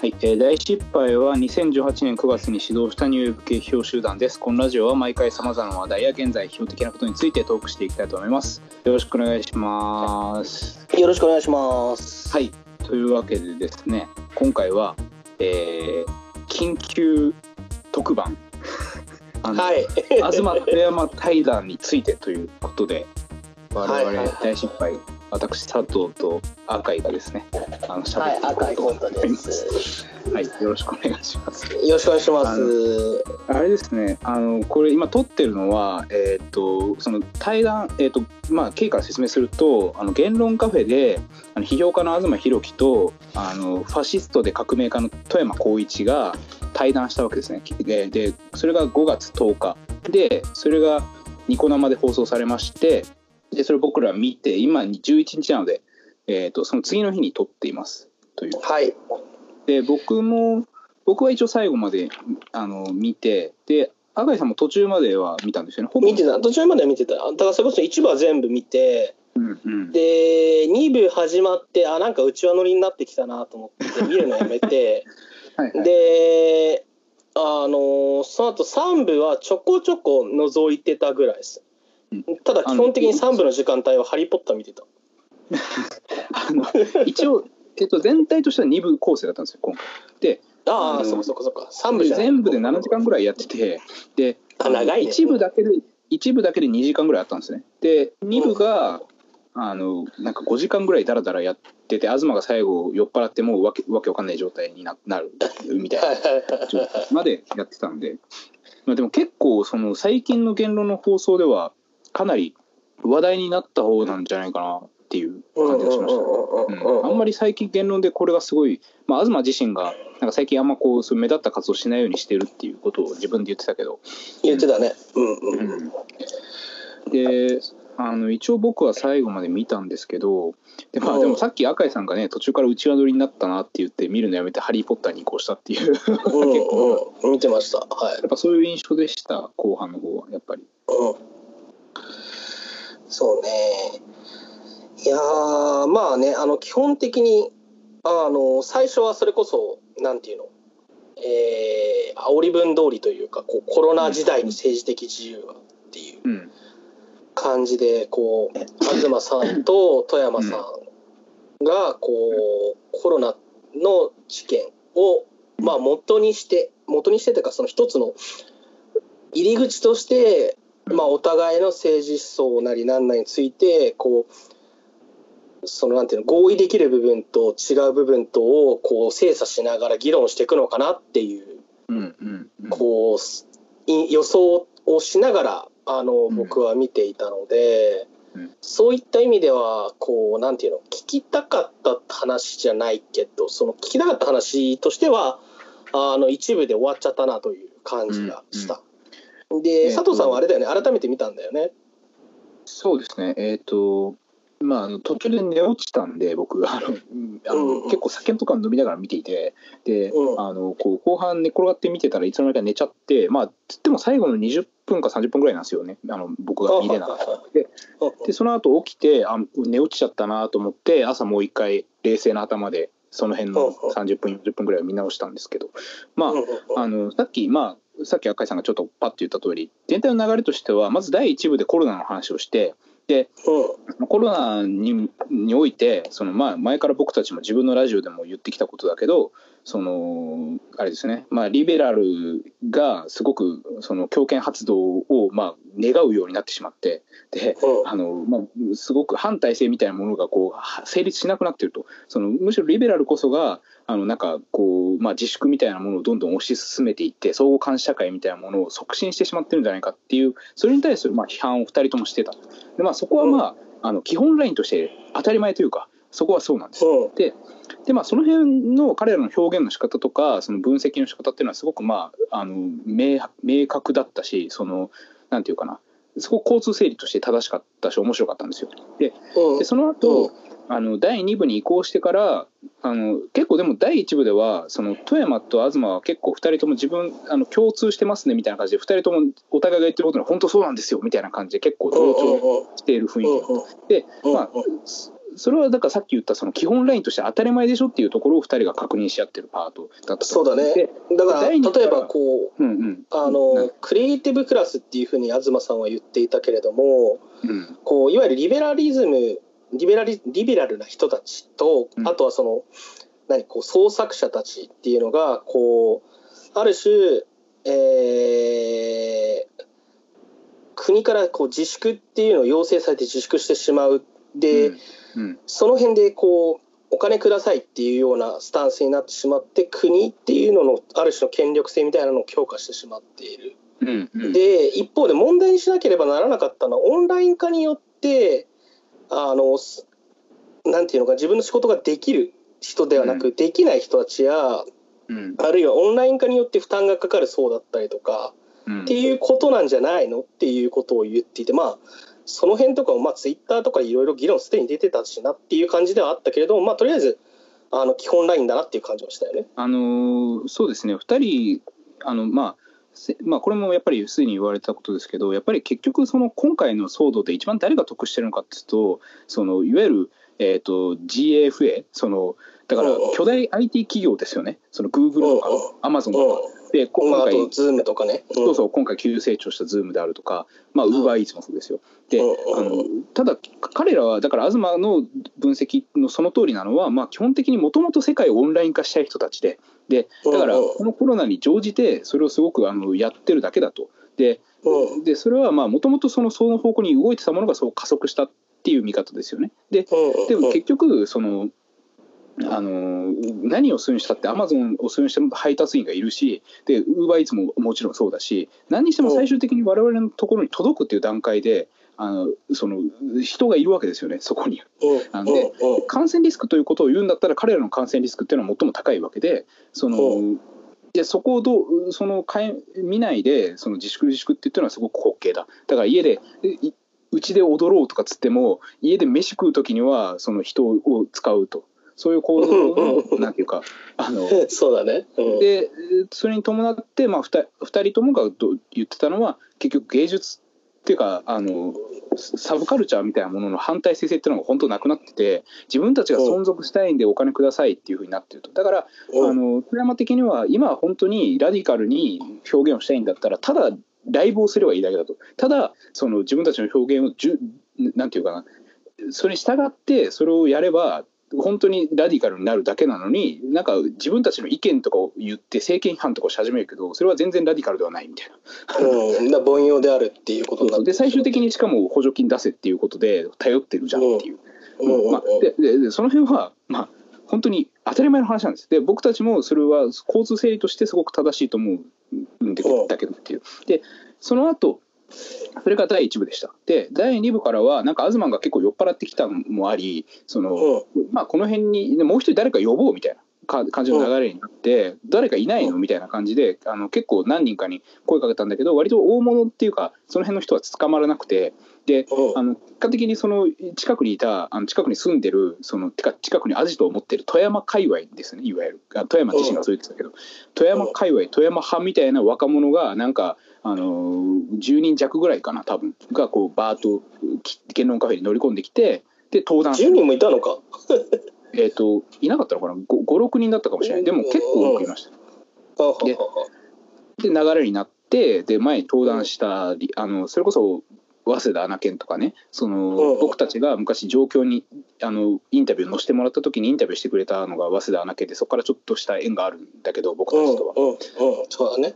はい、えー大失敗は2018年9月に始動したニューウェブ系批評集団です。このラジオは毎回様々な話題や現在批評的なことについてトークしていきたいと思います。よろしくお願いします。よろしくお願いします。はい、というわけでですね、今回は、えー緊急特番、はい。東富山対談についてということで、我々はいはいはい大失敗、私佐藤と赤井がですね、あの喋はい、っていこ赤いコントうと思いま。ですす。はい、よろしくお願いします。よろしくお願いします。あれですね、あのこれ今撮ってるのは、えーっとその対談、えーっとまあ、経緯から説明すると、あの言論カフェで、あの批評家の東博樹とあのファシストで革命家の富山光一が対談したわけですね。で、でそれが5月10日で、それがニコ生で放送されまして、でそれを僕ら見て、今11日なので、えーっとその次の日に撮っていますという。はい。で僕も僕は一応最後まであの見てで赤井さんも途中までは見たんですよねほぼ見てた。途中までは見てた。だからそれこそ一部は全部見て、うんうんで、二部始まって、あ、なんか内輪乗りになってきたなと思って見るのやめて、はいはいで、あの、その後三部はちょこちょこ覗いてたぐらいですうん。ただ基本的に三部の時間帯はハリー・ポッター見てた。あの一応、えっと、全体としては2部構成だったんですよ今回。でああ、そこそこそこ。全部で7時間ぐらいやっててであ長いね。一部だけで一部だけで2時間ぐらいあったんですね。で2部が、あのなんか5時間ぐらいダラダラやってて東が最後酔っ払ってもうわけわけわかんない状態にななるみたいな状態までやってたんで、まあ、でも結構その最近の言論の放送ではかなり話題になった方なんじゃないかなっていう感じがしました。うん、あんまり最近言論でこれがすごい、まあ、東自身がなんか最近あんまこうそう目立った活動しないようにしてるっていうことを自分で言ってたけど、言ってたね。うんうん。であの一応僕は最後まで見たんですけどで,、まあ、うんでもさっき赤井さんがね途中から内輪取りになったなって言って見るのやめて「ハリー・ポッター」に移行したっていう結構うんうん、見てました。はいや。っぱそういう印象でした後半の方はやっぱり。うん。そうね。いやーまあねあの基本的にあの最初はそれこそなんていうの？えー、煽り文通りというかこうコロナ時代に政治的自由はっていううん感じでこう東さんと富山さんがこうコロナの事件をまあ元にして元にしてというかその一つの入り口としてまあお互いの政治思想なりなんなりについてこうそのなんていうの合意できる部分と違う部分とをこう精査しながら議論していくのかなっていううんうんうん。こう予想をしながらあのん。僕は見ていたので、うん。そういった意味ではこうなんていうの聞きたかった話じゃないけどその聞きたかった話としてはあの一部で終わっちゃったなという感じがした。で、えーと佐藤さんはあれだよね改めて見たんだよね。そうですね。えっ、とまあ途中で寝落ちたんで僕。あの結構酒とか飲みながら見ていて。で、うん。あのこう後半寝転がって見てたらいつの間にか寝ちゃってまあつっても最後の20分か30分ぐらいなんですよね。あの僕が見れなかった。ででその後起きてあ寝落ちちゃったなと思って朝もう一回冷静な頭でその辺のうんうん。30分40分ぐらいを見直したんですけど。まああのさっき、まあ、さっき赤井さんがちょっとパッと言った通り全体の流れとしてはまず第一部でコロナの話をしてでうん。コロナににおいてその、まあ、前から僕たちも自分のラジオでも言ってきたことだけどそのあれですね、まあ、リベラルがすごくその強権発動を、まあ、願うようになってしまってでうん。あの、まあ、すごく反体制みたいなものがこうは成立しなくなっていると。そのむしろリベラルこそがあのなんかこう、まあ、自粛みたいなものをどんどん推し進めていって相互監視社会みたいなものを促進してしまってるんじゃないかっていうそれに対するまあ批判を2人ともしてた。で、まあ、そこはまあ,、あの基本ラインとして当たり前というかそこはそうなんです。うん。ででまあその辺の彼らの表現の仕方とかその分析の仕方っていうのはすごくまああの明明確だったしそのなんていうかなすごく交通整理として正しかったし面白かったんですよ。でうん。でその後、あの第2部に移行してからあの結構でも第1部ではその富山と東は結構2人とも自分あの共通してますねみたいな感じで2人ともお互いが言ってることに本当そうなんですよみたいな感じで結構同調している雰囲気。だったで、うん。まあ、それはだからさっき言ったその基本ラインとして当たり前でしょっていうところを2人が確認し合ってるパートだったそうだね。でだから例えばこううんうん。あのクリエイティブクラスっていうふうに東さんは言っていたけれどもうん。こういわゆるリベラリズムリベラリリベラルな人たちと、うん。あとはその何こう創作者たちっていうのがこうある種、えー国からこう自粛っていうのを要請されて自粛してしまう。で、うんうん。その辺でこうお金くださいっていうようなスタンスになってしまって国っていうののある種の権力性みたいなのを強化してしまっている。うんうん。で一方で問題にしなければならなかったのはオンライン化によってあのすなんていうのか自分の仕事ができる人ではなく、できない人たちやうん。あるいはオンライン化によって負担がかかる層だったりとか、うん。っていうことなんじゃないの？っていうことを言っていてまあその辺とかもまあツイッターとかいろいろ議論すでに出てたしなっていう感じではあったけれどもまあとりあえずあの基本ラインだなっていう感じはしたよね。あのーそうですね。2人あのまあせまあ、これもやっぱりすでに言われたことですけどやっぱり結局その今回の騒動で一番誰が得してるのかっていうとそのいわゆる、えー、と GAFA そのだからうん。巨大 IT 企業ですよね。その Google とかうん。Amazon とかで今回あと Zoom とかね。うんそうそう今回急成長した Zoom であるとか、まあ、うん UberEats もそうですよ。でうんあのただ彼らはだから東の分析のその通りなのは、まあ、基本的にもともと世界をオンライン化したい人たちででだからこのコロナに乗じてそれをすごくあのやってるだけだと。でうんでそれはもともとそのその方向に動いてたものがそう加速したっていう見方ですよね。でうんでも結局そのあの何をするにしたってアマゾンをするにしても配達員がいるしでウーバーイーツももちろんそうだし何にしても最終的に我々のところに届くっていう段階であのその人がいるわけですよねそこに。うんなんで感染リスクということを言うんだったら彼らの感染リスクっていうのは最も高いわけでそのうでそこをどうそのかえ見ないでその自粛自粛って言ってるのはすごく滑稽だ。だから家でいうちで踊ろうとかつっても家で飯食う時にはその人を使うとそういう構造のなんていうか あのそうだね。うん。でそれに伴って、まあ、2, 二人ともがど言ってたのは結局芸術っていうかあのサブカルチャーみたいなものの反対性っていうのが本当なくなってて自分たちが存続したいんでお金くださいっていうふうになってると。だから、うん。あの富山的には今は本当にラディカルに表現をしたいんだったらただライブをすればいいだけだと。ただその自分たちの表現をじゅなんていうかな。それに従ってそれをやれば本当にラディカルになるだけなのになんか自分たちの意見とかを言って政権批判とかをし始めるけどそれは全然ラディカルではないみたいな。うん、だから凡庸であるっていうことになってで最終的にしかも補助金出せっていうことで頼ってるじゃんっていう。まあ、でででその辺はまあ本当に当たり前の話なんです。で僕たちもそれは交通整理としてすごく正しいと思うんだけどっていう。でその後それが第1部でした。で第2部からはなんか東が結構酔っ払ってきたのもありその、まあ、この辺にもう一人誰か呼ぼうみたいな。か感じの流れになって、誰かいないの？みたいな感じであの結構何人かに声かけたんだけど割と大物っていうかその辺の人は捕まらなくてでうん。あの結果的にその近くにいたあの近くに住んでるそのてか近くにアジトを持ってる富山界隈ですねいわゆる。あ富山自身がそう言ってたけど。富山界隈富山派みたいな若者がなんかあの10人弱ぐらいかな多分。がこうバーッとき言論カフェに乗り込んできてで登壇す10る人もいたのか。えっ、といなかったのかな？56人だったかもしれない。でも結構多くいました。ではで流れになってで前に登壇したりあのそれこそ早稲田穴研とかねその、うん。僕たちが昔状況にあのインタビュー載せてもらった時にインタビューしてくれたのが早稲田穴研でそこからちょっとした縁があるんだけど僕うんたちとは。うん。うん、そうだね。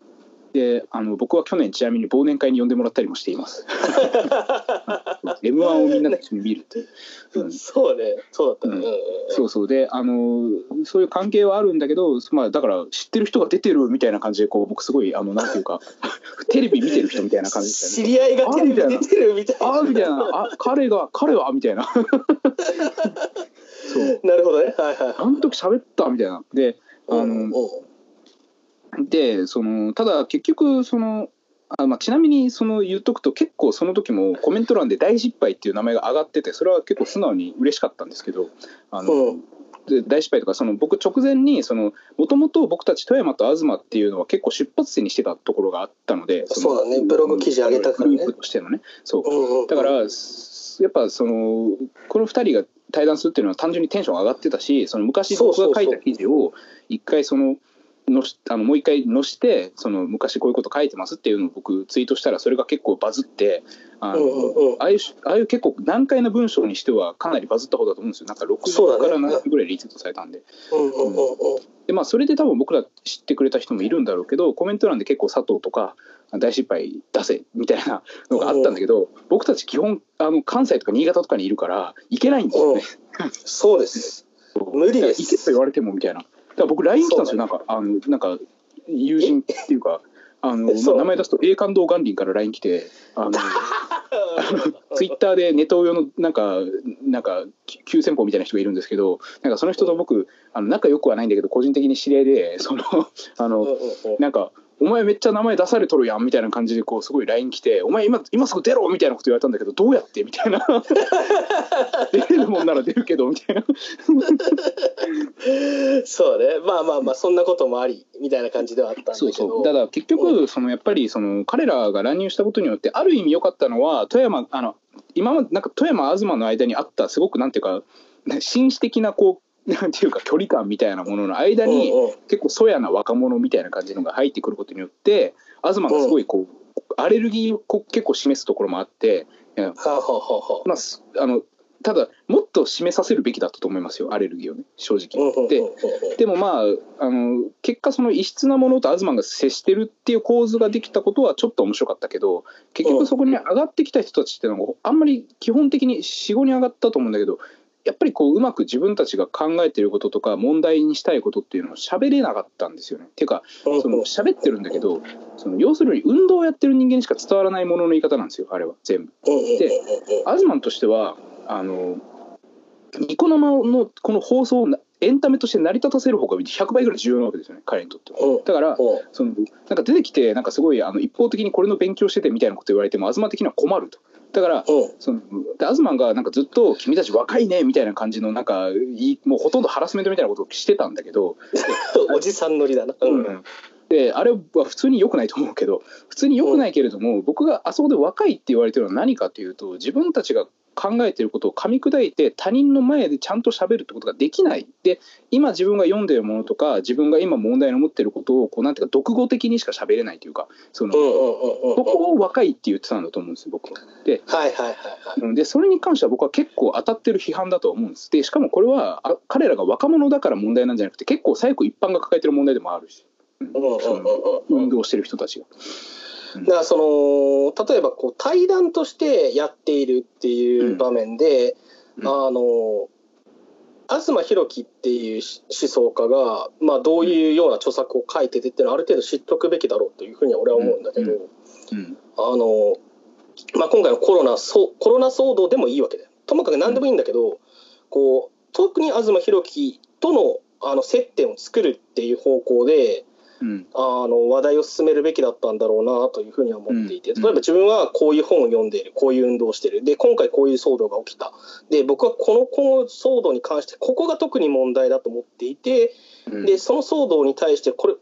であの僕は去年ちなみに忘年会に呼んでもらったりもしています。m 1をみんなで一緒に見るっていう。うんそうね、そうだったね。うんそうそうであのそういう関係はあるんだけど、まあ、だから知ってる人が出てるみたいな感じでこう僕すごいあのなんていうか テレビ見てる人みたいな感じでね。知り合いがテレビ出てるみたいな。ああみたいなあ彼が彼はみたいな そうなるほどね。はいはい。あの時喋ったみたいなであうんのでそのただ結局そのあ、まあ、ちなみにその言っとくと結構その時もコメント欄で大失敗っていう名前が上がっててそれは結構素直に嬉しかったんですけどあの、大失敗とかその僕直前にもともと僕たち富山と東っていうのは結構出発点にしてたところがあったのでのそうだね。ブログ記事上げたからね。グループとしてのね。そう。うんうんだからすやっぱそのこの2人が対談するっていうのは単純にテンション上がってたしその昔僕が書いた記事を一回そののしあのもう一回載してその昔こういうこと書いてますっていうのを僕ツイートしたらそれが結構バズってあの、ああいうしああいう結構難解な文章にしてはかなりバズった方だと思うんですよ。なんか60そうだね。から70ぐらいリツイートされたんで。でまあそれで多分僕ら知ってくれた人もいるんだろうけどコメント欄で結構佐藤とか大失敗出せみたいなのがあったんだけど僕たち基本あの関西とか新潟とかにいるから行けないんですよね。そうです。無理です。行けと言われてもみたいな。ら僕 LINE 来たんですよ。そなんかあのなんか友人っていうかあの、まあ名前出すと栄冠堂元林から LINE 来てあの ツイッターでネトウヨのなんかなんか急先鋒みたいな人がいるんですけどなんかその人と僕あの仲良くはないんだけど個人的に知り合いでそのあの、なんか「お前めっちゃ名前出されとるやん」みたいな感じでこうすごい LINE 来て「お前今今すぐ出ろ!」みたいなこと言われたんだけどどうやってみたいな。出れるもんなら出るけどみたいな。そうね。まあまあまあそんなこともありみたいな感じではあったんだけど。そうそう。だから結局そのやっぱりその彼らが乱入したことによってある意味良かったのは富山あの今までなんか富山東の間にあったすごくなんていうかね紳士的なこうなんていうか距離感みたいなものの間に、結構そやな若者みたいな感じのが入ってくることによって東がすごいこう、アレルギーをこう結構示すところもあってまあすあのただもっと示させるべきだったと思いますよアレルギーをね正直。ででもまああの結果その異質なものと東が接してるっていう構図ができたことはちょっと面白かったけど結局そこに上がってきた人たちっていうのがあんまり基本的に45人上がったと思うんだけどやっぱりこううまく自分たちが考えてることとか問題にしたいことっていうのを喋れなかったんですよね。っていうかその喋ってるんだけどその要するに運動をやってる人間にしか伝わらないものの言い方なんですよあれは全部。でアズマンとしてはあのニコ生のこの放送をなエンタメとして成り立たせる方が100倍ぐらい重要なわけですよね彼にとっては。うんだからうんそのなんか出てきてなんかすごいあの一方的にこれの勉強しててみたいなこと言われても東的には困ると。だからうんそので東がなんかずっと「君たち若いね」みたいな感じのなんかいいもうほとんどハラスメントみたいなことをしてたんだけど、おじさん乗りだな。う。うんんであれは普通に良くないと思うけど普通に良くないけれども、僕があそこで若いって言われてるのは何かというと自分たちが考えてることを噛み砕いて他人の前でちゃんと喋るってことができないで今自分が読んでるものとか自分が今問題に思ってることをこうなんていうか独語的にしか喋れないというかその。そこを若いって言ってたんだと思うんですよ僕は。ではいはいはいはい。うんでそれに関しては僕は結構当たってる批判だと思うんですでしかもこれはあ彼らが若者だから問題なんじゃなくて結構最後一般が抱えてる問題でもあるし、うんそのうん運動してる人たちが。だからその例えばこう対談としてやっているっていう場面で、うん。あの東博樹っていう思想家が、まあ、どういうような著作を書いててっていうのはある程度知っておくべきだろうというふうには俺は思うんだけど、うん。うん。あのまあ、今回のコロナそうコロナ騒動でもいいわけだよ。ともかく何でもいいんだけど、こう特に東博樹とのあの接点を作るっていう方向でうん。あの話題を進めるべきだったんだろうなというふうには思っていて、うん。例えば自分はこういう本を読んでいるこういう運動をしている。で今回こういう騒動が起きた。で僕はこのこの騒動に関してここが特に問題だと思っていてうん。でその騒動に対してこれ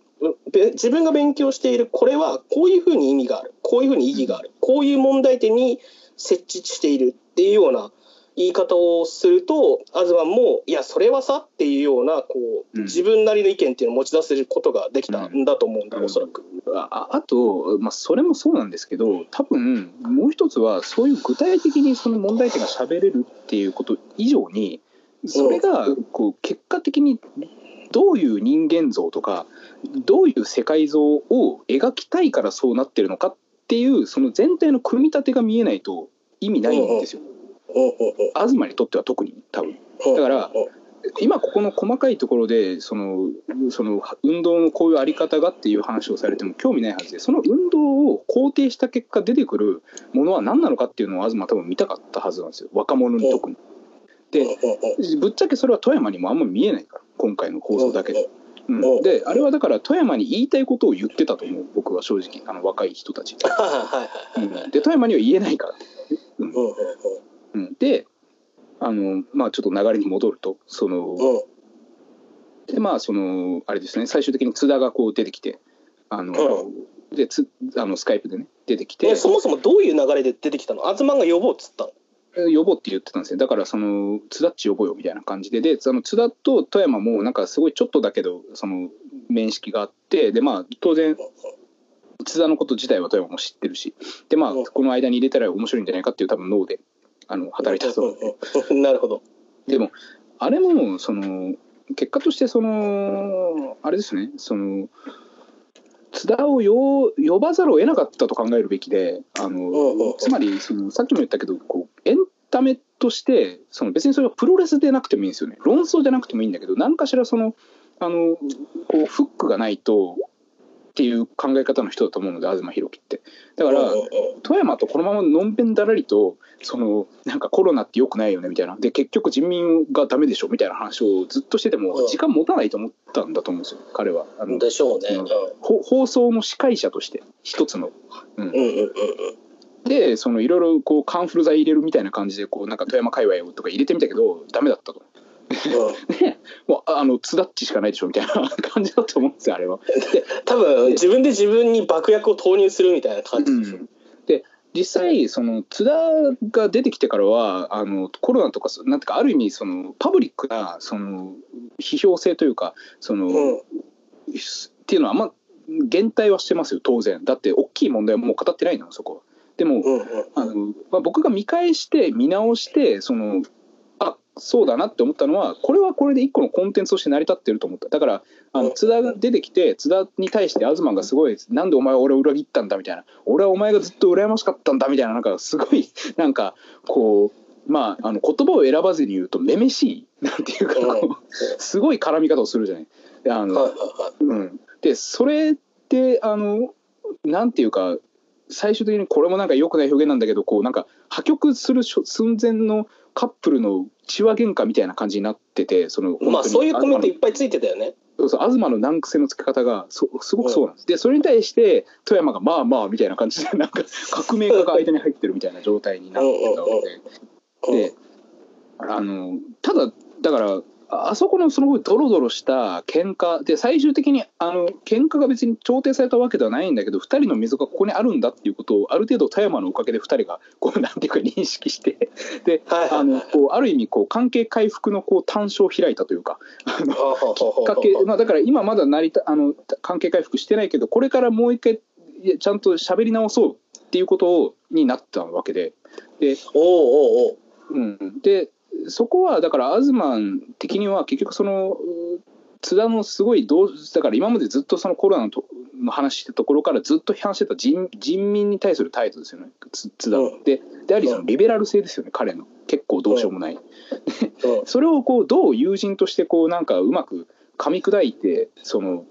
自分が勉強しているこれはこういうふうに意味があるこういうふうに意義があるこういう問題点に設置しているっていうような言い方をすると東もいやそれはさっていうようなこううん。自分なりの意見っていうのを持ち出せることができたんだと思うんだ、うん。おそらく。ああと、まあ、それもそうなんですけど多分もう一つはそういう具体的にその問題点が喋れるっていうこと以上にそれがこう結果的にどういう人間像とかどういう世界像を描きたいからそうなってるのかっていうその全体の組み立てが見えないと意味ないんですよ、うん東にとっては特に多分。う。んだから今ここの細かいところでそのその運動のこういうあり方がっていう話をされても興味ないはずでその運動を肯定した結果出てくるものは何なのかっていうのを東は多分見たかったはずなんですよ。若者に特に。でぶっちゃけそれは富山にもあんま見えないから今回の放送だけで。うん、であれはだから富山に言いたいことを言ってたと思う僕は正直あの若い人たち。うん。で富山には言えないから。うんうん。であのまあちょっと流れに戻るとその。でまあそのあれですね最終的に津田がこう出てきてあの、でつあのスカイプでね出てきてね、そもそもどういう流れで出てきたの？東が呼ぼうっつったの？呼ぼうって言ってたんですよ。だからその津田っち呼ぼうよみたいな感じででその津田と富山もなんかすごいちょっとだけどその面識があってでまあ当然津田のこと自体は富山も知ってるしでまあこの間に入れたら面白いんじゃないかっていう多分脳であの働いたと、なるほど。でもあれもその結果としてそのあれですねその津田を呼呼ばざるを得なかったと考えるべきであのつまりそのさっきも言ったけどこうエンタメとしてその別にそれはプロレスでなくてもいいんですよね。論争じゃなくてもいいんだけど何かしらそのあのこうフックがないとっていう考え方の人だと思うので東博樹って。だから富山とこのままのんべんだらりとそのなんかコロナってよくないよねみたいな。で結局人民がダメでしょみたいな話をずっとしてても時間持たないと思ったんだと思うんですよ彼は。あのでしょうね、うん、放送の司会者として一つの、うん、うんうんうんでそのいろいろこうカンフル剤入れるみたいな感じでこうなんか富山界隈とか入れてみたけどダメだったと。ね、もうあの津田っちしかないでしょみたいな 感じだと思うんですよあれは。で多分自分で自分に爆薬を投入するみたいな感じでしょ。うん、で実際その津田が出てきてからはあのコロナとかなんていうかある意味そのパブリックなその批評性というかその、うん、っていうのはあんま減退はしてますよ当然だって大きい問題はもう語ってないのそこは。でも、うんうん、あのまあ、僕が見返して見直してそのそうだなって思ったのはこれはこれで一個のコンテンツとして成り立ってると思った。だからあの津田が出てきて津田に対して東がすごい「なんでお前は俺を裏切ったんだ」みたいな「俺はお前がずっと羨ましかったんだ」みたいななんかすごい なんかこうまああの言葉を選ばずに言うとめめしいなんていうかすごい絡み方をするじゃない。あのうん、でそれってあのなんていうか最終的にこれもなんか良くない表現なんだけどこうなんか破局する寸前のカップルの血話喧嘩みたいな感じになっててそのまあそういうコメントいっぱいついてたよね。そうそう東の難癖のつけ方がそすごくそうなんです、うん、でそれに対して富山がまあまあみたいな感じでなんか革命家が間に入ってるみたいな状態になってたので。であのただだからあそこのそのドロドロした喧嘩で最終的にあの喧嘩が別に調停されたわけではないんだけど2人の溝がここにあるんだっていうことをある程度田山のおかげで2人がこうなんていうか認識してで、あのこうある意味こう関係回復のこう端緒を開いたというかあのきっかけ、まあ、だから今まだ成りたあの関係回復してないけどこれからもう一回ちゃんと喋り直そうっていうことになったわけで。でおおおうん、でそこはだから東的には結局その津田のすごいどうだから今までずっとそのコロナのとの話してたところからずっと批判してた人人民に対する態度ですよね。津田ででありそのリベラル性ですよね彼の。結構どうしようもない。それをこうどう友人としてこうなんかうまく噛み砕いてその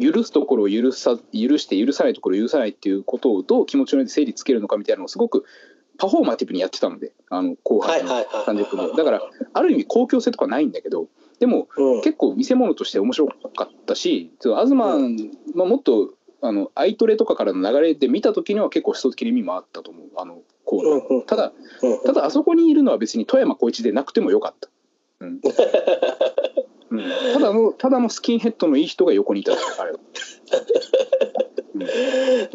許すところを許さ許して許さないところを許さないっていうことをどう気持ちの上で整理つけるのかみたいなのをすごくパフォーマティブにやってたのであの後輩の30分だからある意味公共性とかないんだけどでも、うん、結構見せ物として面白かったし東、うん、まあ、もっとあのアイトレとかからの流れで見た時には結構人的に意味もあったと思う。あのコーナー、うん、ただ、ただあそこにいるのは別に富山光一でなくてもよかった、うん。うん、ただのただのスキンヘッドのいい人が横にいたあれは、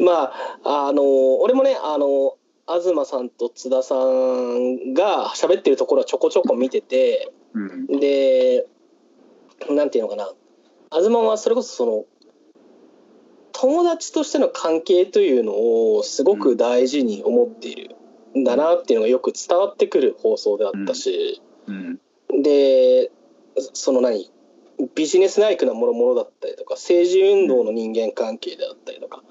まああの俺もねあの東さんと津田さんが喋ってるところはちょこちょこ見てて、うん、でなんていうのかな。東はそれこそその友達としての関係というのをすごく大事に思っているんだなっていうのがよく伝わってくる放送であったし、うん。うん、でその何ビジネスナイクなものものだったりとか政治運動の人間関係であったりとか、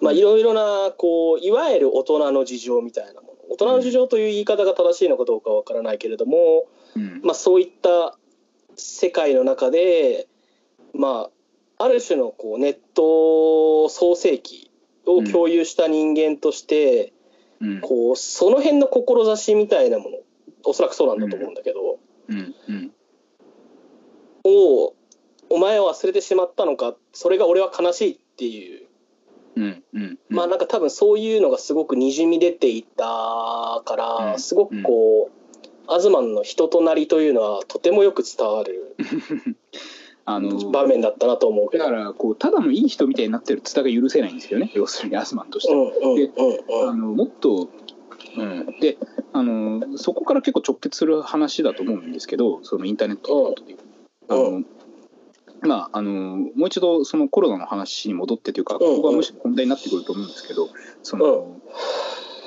まあ、いろいろなこういわゆる大人の事情みたいなもの大人の事情という言い方が正しいのかどうかわからないけれども、うん、まあ、そういった世界の中で、まあ、ある種のこうネット創世記を共有した人間として、うん、こうその辺の志みたいなものおそらくそうなんだと思うんだけど、うん。うん、をお前は忘れてしまったのかそれが俺は悲しいっていううんうんまあなんか多分そういうのがすごくにじみ出ていたから、すごくこう、アズマンの人となりというのはとてもよく伝わる あの場面だったなと思うだからこうただのいい人みたいになってる津田が許せないんですよね。要するにアズマンとして。は。であのもっとうん、であのそこから結構直結する話だと思うんですけどそのインターネットのことでいうあの、まああのもう一度そのコロナの話に戻ってというか、ここがむしろ問題になってくると思うんですけどその、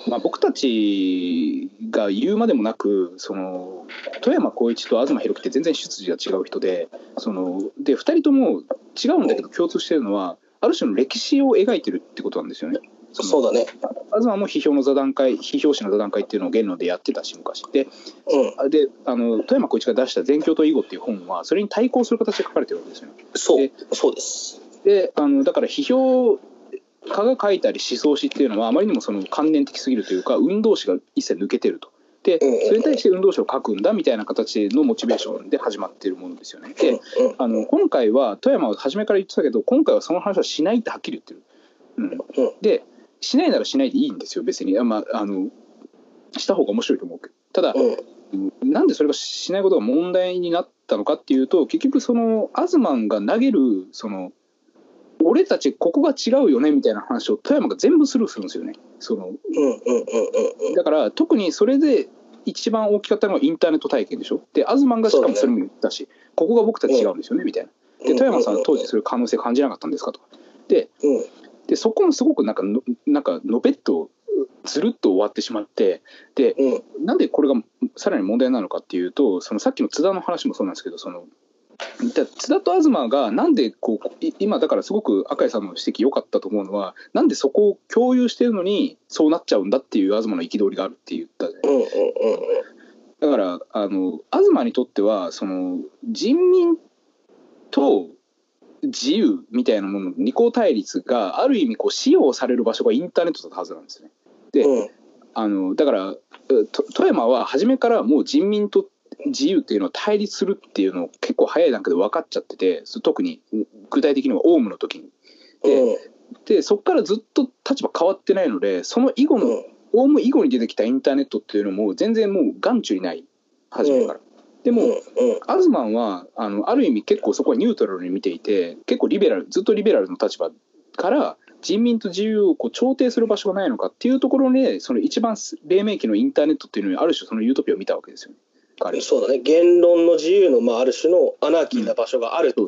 まあ、僕たちが言うまでもなくその富山光一と東博樹って全然出自が違う人でそので2人とも違うんだけど共通してるのはある種の歴史を描いてるってことなんですよね。そうだね。東も批評の座談会批評誌の座談会っていうのを言論でやってたし昔で,、うん、であの富山光一が出した「全教と囲碁」っていう本はそれに対抗する形で書かれてるわけですよね。そうそうですであのだから批評家が書いたり思想史っていうのはあまりにもその観念的すぎるというか運動史が一切抜けてると。でそれに対して運動史を書くんだみたいな形のモチベーションで始まっているものですよね。であの今回は富山は初めから言ってたけど今回はその話はしないってはっきり言ってる。うん、でしないならしないでいいんですよ別に、まあ、あのした方が面白いと思うけどただ、うん、なんでそれがしないことが問題になったのかっていうと結局そのアズマンが投げるその俺たちここが違うよねみたいな話を富山が全部スルーするんですよね。そのだから特にそれで一番大きかったのはインターネット体験でしょ。でアズマンがしかもそれも言ったし、ね、ここが僕たち違うんですよねみたいな。で富山さんは当時それ可能性感じなかったんですかとか。ででそこもすごくなんかのなんかのべっとずるっと終わってしまってで、うん、なんでこれがさらに問題なのかっていうとそのさっきの津田の話もそうなんですけどその津田と東がなんでこう今だからすごく赤井さんの指摘良かったと思うのはなんでそこを共有してるのにそうなっちゃうんだっていう東の憤りがあるって言ったじゃないですか。だからあの東にとってはその人民と自由みたいなものの二項対立がある意味こう使用される場所がインターネットだったはずなんですね。で、うん、あのだから富山は初めからもう人民と自由っていうのを対立するっていうのを結構早い段階で分かっちゃってて特に具体的にはオウムの時に。でうん、でそこからずっと立場変わってないのでその以後の、うん、オウム以後に出てきたインターネットっていうのも全然もう眼中にない初めから。でも、うんうん、アズマンはあのある意味結構そこはニュートラルに見ていて結構リベラルずっとリベラルの立場から人民と自由をこう調停する場所がないのかっていうところでその一番黎明期のインターネットっていうのにある種そのユートピアを見たわけですよね。そうだね。言論の自由の、まあ、ある種のアナーキーな場所があると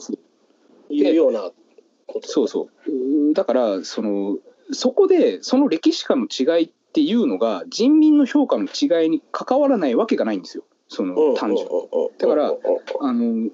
いうようなこと、そうそう。だからそのそこでその歴史観の違いっていうのが人民の評価の違いに関わらないわけがないんですよ。その単純。だからあの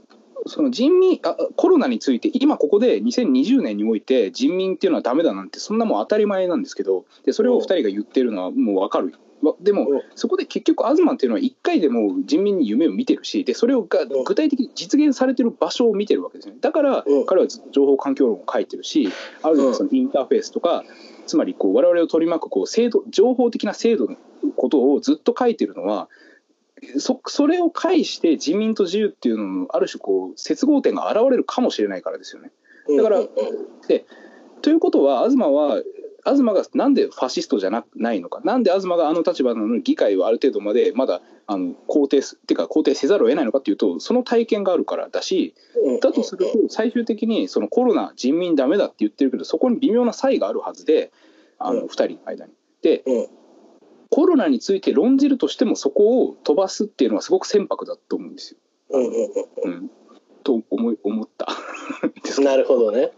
その人民あコロナについて今ここで2020年において人民っていうのはダメだなんてそんなもん当たり前なんですけどでそれを2人が言ってるのはもう分かる。でもそこで結局東っていうのは1回でも人民に夢を見てるしでそれをが具体的に実現されてる場所を見てるわけですね。だから彼は情報環境論を書いてるしある意味そのインターフェースとかつまりこう我々を取り巻くこう制度情報的な制度のことをずっと書いてるのはそそれを介して人民と自由っていうののある種こう接合点が現れるかもしれないからですよね。だから、でということは東は東がなんでファシストじゃなないのか。なんで東があの立場なのに議会はある程度までまだあの肯定すっていうか肯定せざるを得ないのかっていうとその体験があるからだしだとすると最終的にそのコロナ人民ダメだって言ってるけどそこに微妙な差異があるはずであの2人の間に。でコロナについて論じるとしてもそこを飛ばすっていうのはすごく船舶だと思うんですよ。うんうんうん、と思い 思った。なるほどね。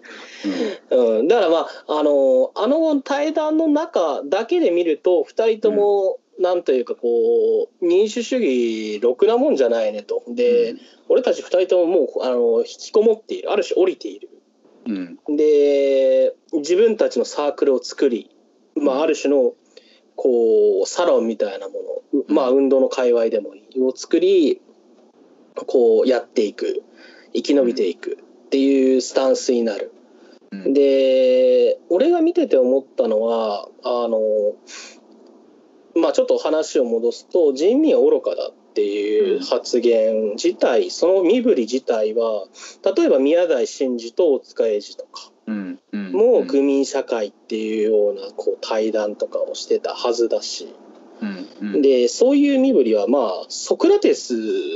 うん、うん、だからまああのあの対談の中だけで見ると2人とも、なんというかこう民主主義ろくなもんじゃないねと。で、うん、俺たち2人とももうあの引きこもっている。ある種降りている、うん、で自分たちのサークルを作り、まあ、ある種のこうサロンみたいなもの、まあ運動の界隈でもいいを作りこうやっていく生き延びていくっていうスタンスになる。で俺が見てて思ったのはあのまあちょっと話を戻すと人民は愚かだっていう発言自体、その身振り自体は例えば宮台真司と大塚英二とかもう愚民社会っていうようなこう対談とかをしてたはずだし、でそういう身振りはまあソクラテス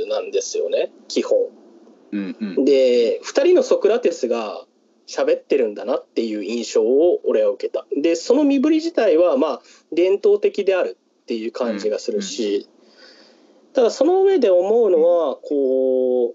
なんですよね。基本。で2人のソクラテスが喋ってるんだなっていう印象を俺は受けた。でその身振り自体はまあ伝統的であるっていう感じがするし、ただその上で思うのはこう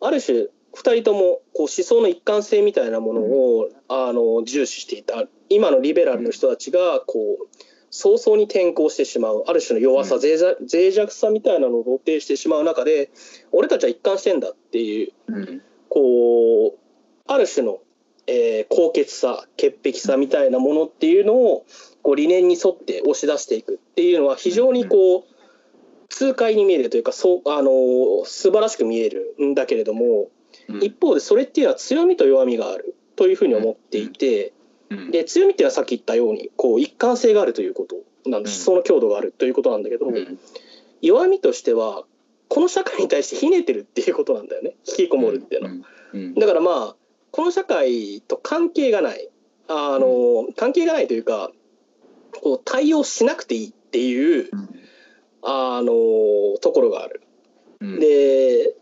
ある種2人ともこう思想の一貫性みたいなものを、あの重視していた今のリベラルの人たちがこう早々に転向してしまうある種の弱さ、うん。脆弱さみたいなのを露呈してしまう中で俺たちは一貫してんだっていううん。こうある種の、えー高潔さ潔癖さみたいなものっていうのをこう理念に沿って押し出していくっていうのは非常にこう痛快に見えるというかそうあの素晴らしく見えるんだけれどもうん一方でそれっていうのは強みと弱みがあるというふうに思っていてうん。で強みっていうのはさっき言ったようにこう一貫性があるということなんでうん。思想の強度があるということなんだけどうん。弱みとしてはこの社会に対してひねてるっていうことなんだよね。引きこもるっていうの。は。うん。だからまあこの社会と関係がない。あの、関係がないというかこう対応しなくていいっていうあのところがある。うん。で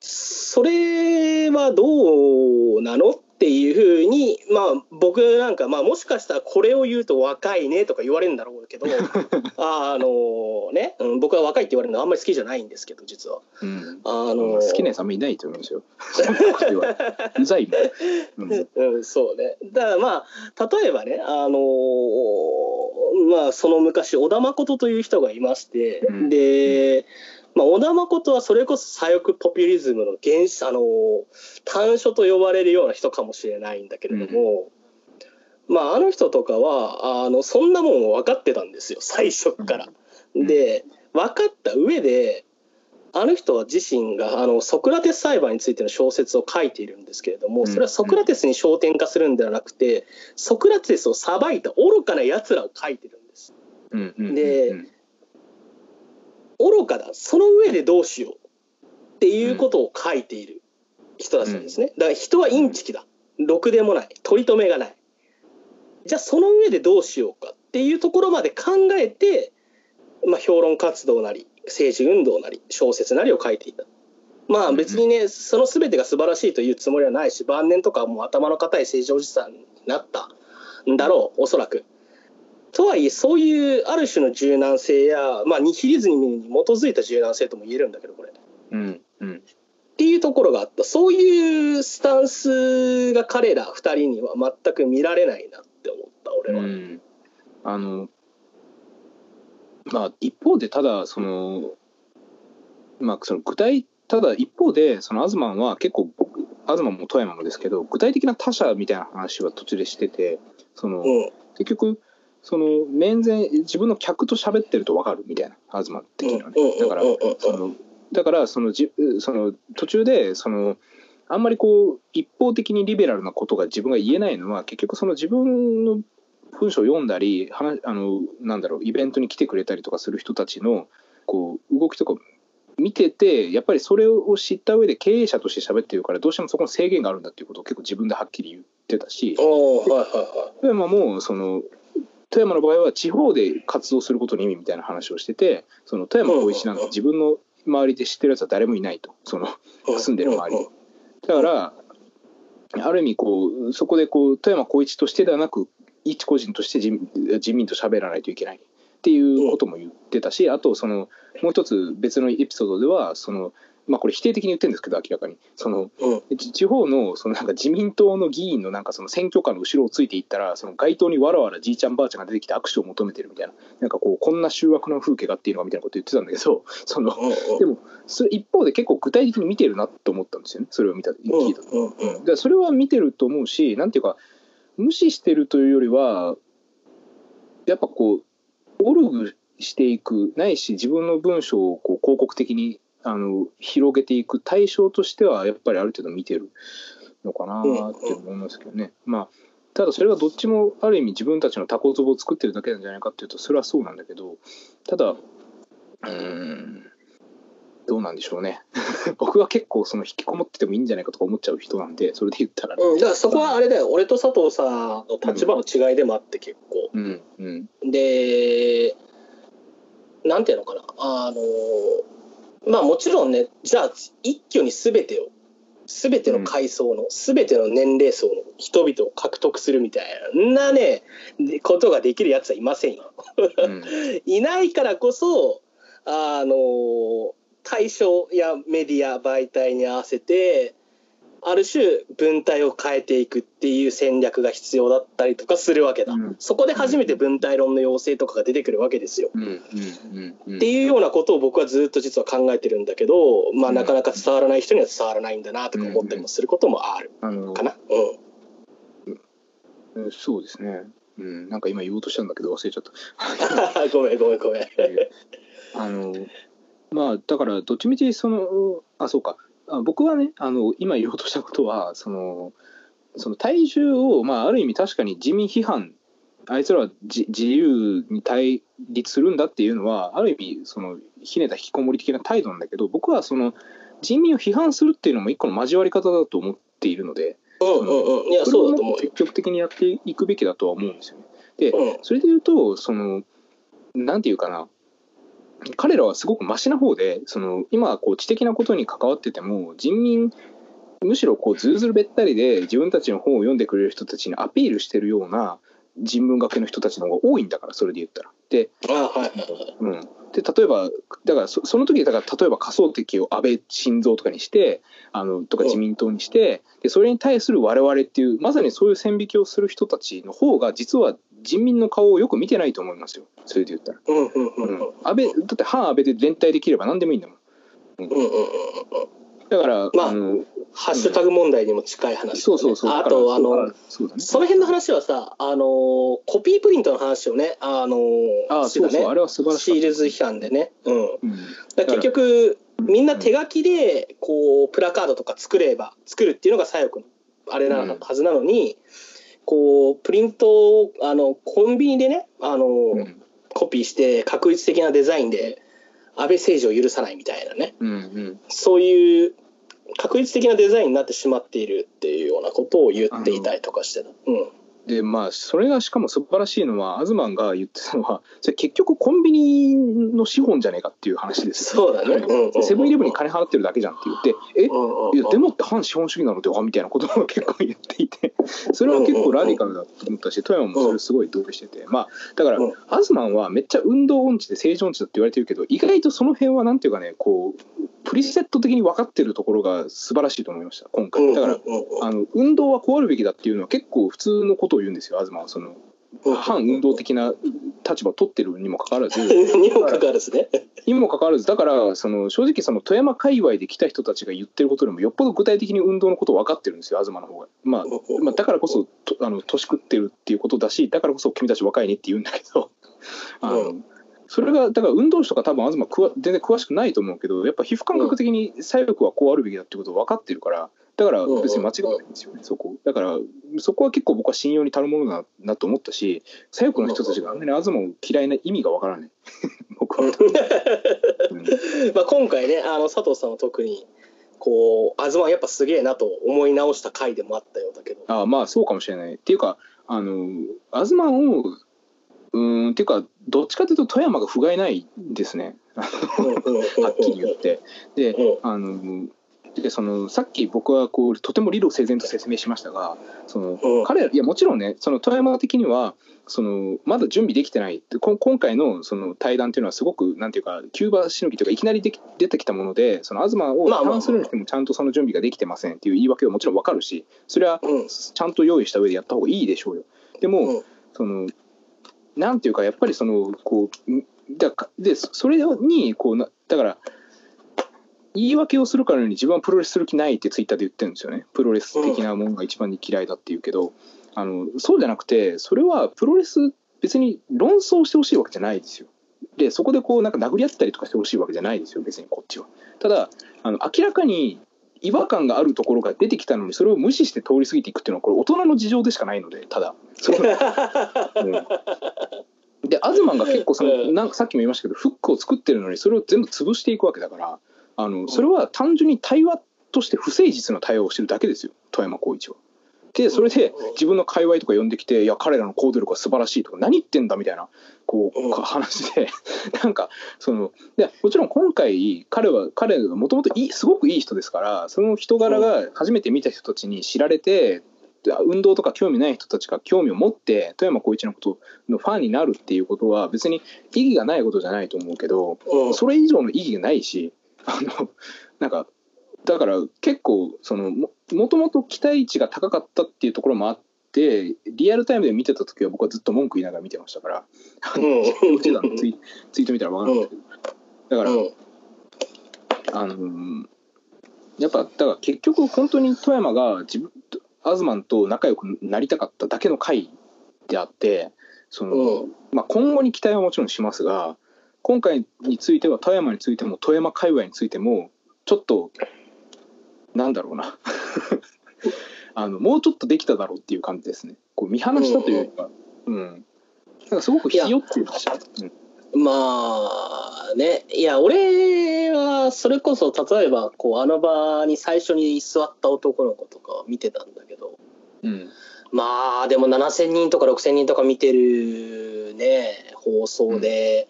それはどうなのっていうふうにまあ僕なんかまあもしかしたらこれを言うと若いねとか言われるんだろうけど あのね、うん、僕は若いって言われるのあんまり好きじゃないんですけど実は。うんあの好きなやつあんまりいないと思いますよ。うざいもん。うん うん、そうね。だからまあ例えばね、あのーまあその昔小田誠という人がいまして、うんで、まあ、小田誠はそれこそ左翼ポピュリズムの原始あのー端緒と呼ばれるような人かもしれないんだけれども、まああの人とかはあのそんなもん分かってたんですよ最初っから。うん。で分かった上であの人は自身があのソクラテス裁判についての小説を書いているんですけれどもうん。それはソクラテスに焦点化するんではなくてソクラテスを裁いた愚かなやつらを書いてるんです。うん。うん。でうん愚かだその上でどうしようっていうことを書いている人たちなんですね。だから人はインチキだろくでもない取り留めがない。じゃあその上でどうしようかっていうところまで考えて、まあ、評論活動なり政治運動なり小説なりを書いていた。まあ別にねその全てが素晴らしいというつもりはないし晩年とかはもう頭の固い政治おじさんになったんだろうおそらく。とはいえそういうある種の柔軟性や、まあ、ニヒリズムに基づいた柔軟性とも言えるんだけどこれ。っうんうんていうところがあったそういうスタンスが彼ら2人には全く見られないなって思った俺は。うんあのまあ一方でただそのまあその具体ただ一方でその東は結構東も富山もですけど具体的な他者みたいな話は途中でしててその、うん結局その面前自分の客と喋ってると分かるみたいな東的にはね。だからそのだからそのじその途中でそのあんまりこう一方的にリベラルなことが自分が言えないのは結局その自分の文章を読んだり話あのなんだろうイベントに来てくれたりとかする人たちのこう動きとか見ててやっぱりそれを知った上で経営者として喋ってるからどうしてもそこの制限があるんだっていうことを結構自分ではっきり言ってたし。はいはいは富山もその富山の場合は地方で活動することの意味みたいな話をしててその富山光一なんか自分の周りで知ってるやつは誰もいないと。そのい。住んでる周りだからある意味こうそこでこう富山光一としてではなく一個人として人人民と喋らないといけないっていうことも言ってたしあとそのもう一つ別のエピソードではそのまあこれ否定的に言ってるんですけど明らかに。その地方のそのなんか自民党の議員のなんかその選挙カーの後ろをついていったらその街頭にわらわらじいちゃんばあちゃんが出てきて握手を求めてるみたいな。なんかこうこんな醜悪な風景がっていうのがみたいなこと言ってたんだけどそのでもそれ一方で結構具体的に見てるなと思ったんですよねそれを見た聞いたんだそれは見てると思うしなんていうか無視してるというよりはやっぱこうオルグしていくないし自分の文章をこう広告的にあの広げていく対象としてはやっぱりある程度見てるのかなって思いますけどね。まあただそれはどっちもある意味自分たちのタコツボを作ってるだけなんじゃないかっていうとそれはそうなんだけどただうーんどうなんでしょうね。僕は結構その引きこもっててもいいんじゃないかとか思っちゃう人なんでそれで言ったらね。うん、だからそこはあれだよ。俺と佐藤さんの立場の違いでもあって結構。うんうん。でなんていうのかな。あのまあもちろんねじゃあ一挙に全てを全ての階層の、全ての年齢層の人々を獲得するみたいなねことができるやつはいませんよ。うん。いないからこそあの対象やメディア媒体に合わせてある種文体を変えていくっていう戦略が必要だったりとかするわけだ、うんそこで初めて文体論の要請とかが出てくるわけですよ。うんうんうんっていうようなことを僕はずっと実は考えてるんだけど、まあ、うんなかなか伝わらない人には伝わらないんだなとか思ったりもすることもあるかな。うんうんそうですね。うん、なんか今言おうとしたんだけど忘れちゃった。ごめんごめんごめん。あのまあだからどっちみちそのあそうかあ僕はねあの今言おうとしたことはそのその体重を、まあ、ある意味確かに自民批判あいつらはじ自由に対立するんだっていうのはある意味そのひねった引きこもり的な態度なんだけど僕はその人民を批判するっていうのも一個の交わり方だと思っているのでうんうんうん。いや、そうだと思う積。極的にやっていくべきだとは思うんですよね。でうんそれで言うとそのなんていうかな彼らはすごくましな方でその今こう知的なことに関わってても人民むしろこうずるずるべったりで自分たちの本を読んでくれる人たちにアピールしてるような人文学系の人たちの方が多いんだからそれで言ったら。で。うん、で例えばだからそその時だから例えば仮想敵を安倍晋三とかにしてあのとか自民党にしてでそれに対する我々っていうまさにそういう線引きをする人たちの方が実は人民の顔をよく見てないと思いますよそれで言ったら。うん。安倍だって反安倍で連帯できれば何でもいいんだもん。うんうんうんうん。だから、まああのハッシュタグ問題にも近い話だね、そうそうそう。あと、あの、そね。その辺の話はさ、あのーコピープリントの話をね、あのーあそうそう、あれは素晴らしい。シールズ批判でね。うん。うん結局、みんな手書きで、こう、プラカードとか作れば、作るっていうのが左翼のあれなうんはずなのに、こう、プリントを、あの、コンビニでね、あのーうんコピーして、確率的なデザインで、安倍政治を許さないみたいなね。うんうんそういう確率的なデザインになってしまっているっていうようなことを言っていたりとかしてた。うん。でまあそれがしかも素晴らしいのはアズマンが言ってたのはそれ結局コンビニの資本じゃねえかっていう話です。よそうだね。うんセブンイレブンに金払ってるだけじゃんって言ってえいやでもって反資本主義なのではみたいなことを結構言っていてそれは結構ラディカルだと思ったし富山もそれすごい同意してて。まあだからうん。アズマンはめっちゃ運動音痴で正常音痴だって言われてるけど意外とその辺はなんていうかねこうプリセット的に分かってるところが素晴らしいと思いました今回。だからあの運動はこうあるべきだっていうのは結構普通のことを言うんですよ東はそのうん。反運動的な立場を取ってるにもかかわらず。にもかかわらずね。にもかかわらず。だからその正直その富山界隈で来た人たちが言ってることよりもよっぽど具体的に運動のことを分かってるんですよ東の方が、まあ、まあだからこそとあの年食ってるっていうことだしだからこそ君たち若いねって言うんだけど。あの、うそれがだから運動史とか多分東くわ全然詳しくないと思うけどやっぱ皮膚感覚的に左翼はこうあるべきだっていうことを分かってるからだから別に間違いないんですよねそこ。だからそこは結構僕は信用に足るものだなと思ったし左翼の人たちがあんなに東を嫌いな意味が分からない。僕は、うん。まあ今回ね、あの佐藤さんは特に、こう、東やっぱすげえなと思い直した回でもあったようだけど。あまあそうかもしれない。っていうかあの東をうーんっていうかどっちかというと富山が不甲斐ないですね。はっきり言って。でうん。あのでそのさっき僕はこうとても理路整然と説明しましたがその、うん。彼らいやもちろんねその富山的にはそのまだ準備できてないでこ今回のその対談っていうのはすごくなんていうかキューバしのぎというかいきなりでき出てきたものでその東を批判するにしてもちゃんとその準備ができてませんっていう言い訳はもちろんわかるしそれはうん。ちゃんと用意した上でやった方がいいでしょうよ。でも、うん。そのなんていうかやっぱりそのこうんだかでそそれにこうなだから言い訳をするからに自分はプロレスする気ないってツイッターで言ってるんですよね。プロレス的なものが一番に嫌いだって言うけど、あのそうじゃなくてそれはプロレス別に論争してほしいわけじゃないですよ。でそこでこうなんか殴り合ったりとかしてほしいわけじゃないですよ。別にこっちは。ただあの明らかに違和感があるところが出てきたのにそれを無視して通り過ぎていくっていうのはこれ大人の事情でしかないのでただ。そうん。でアズマンが結構そのうん。なんかさっきも言いましたけどフックを作ってるのにそれを全部潰していくわけだからあのそれは単純に対話として不誠実な対話をしてるだけですよ。富山光一は。でそれで自分の界隈とか呼んできて「いや彼らの行動力は素晴らしい」とか「何言ってんだ」みたいなこううん。話で なんかそのでもちろん今回彼は彼がもともとすごくいい人ですからその人柄が初めて見た人たちに知られて運動とか興味ない人たちが興味を持って富山光一のことのファンになるっていうことは別に意義がないことじゃないと思うけどうん。それ以上の意義がないしあのなんかだから結構そのももともと期待値が高かったっていうところもあってリアルタイムで見てた時は僕はずっと文句言いながら見てましたから。ツイート見たら分かるんですけどだから、うん。あのーやっぱだから結局本当に富山が自分アズマンと仲良くなりたかっただけの回であってその、うん。まあ、今後に期待はもちろんしますが今回については富山についても富山界隈についてもちょっとなんだろうな。あのもうちょっとできただろうっていう感じですね。こう見放したというか、うん。なんかすごくひよってました、うん。まあね。いや俺はそれこそ例えばこうあの場に最初に座った男の子とかを見てたんだけど。うん。まあでも7,000人とか6,000人とか見てるね放送で、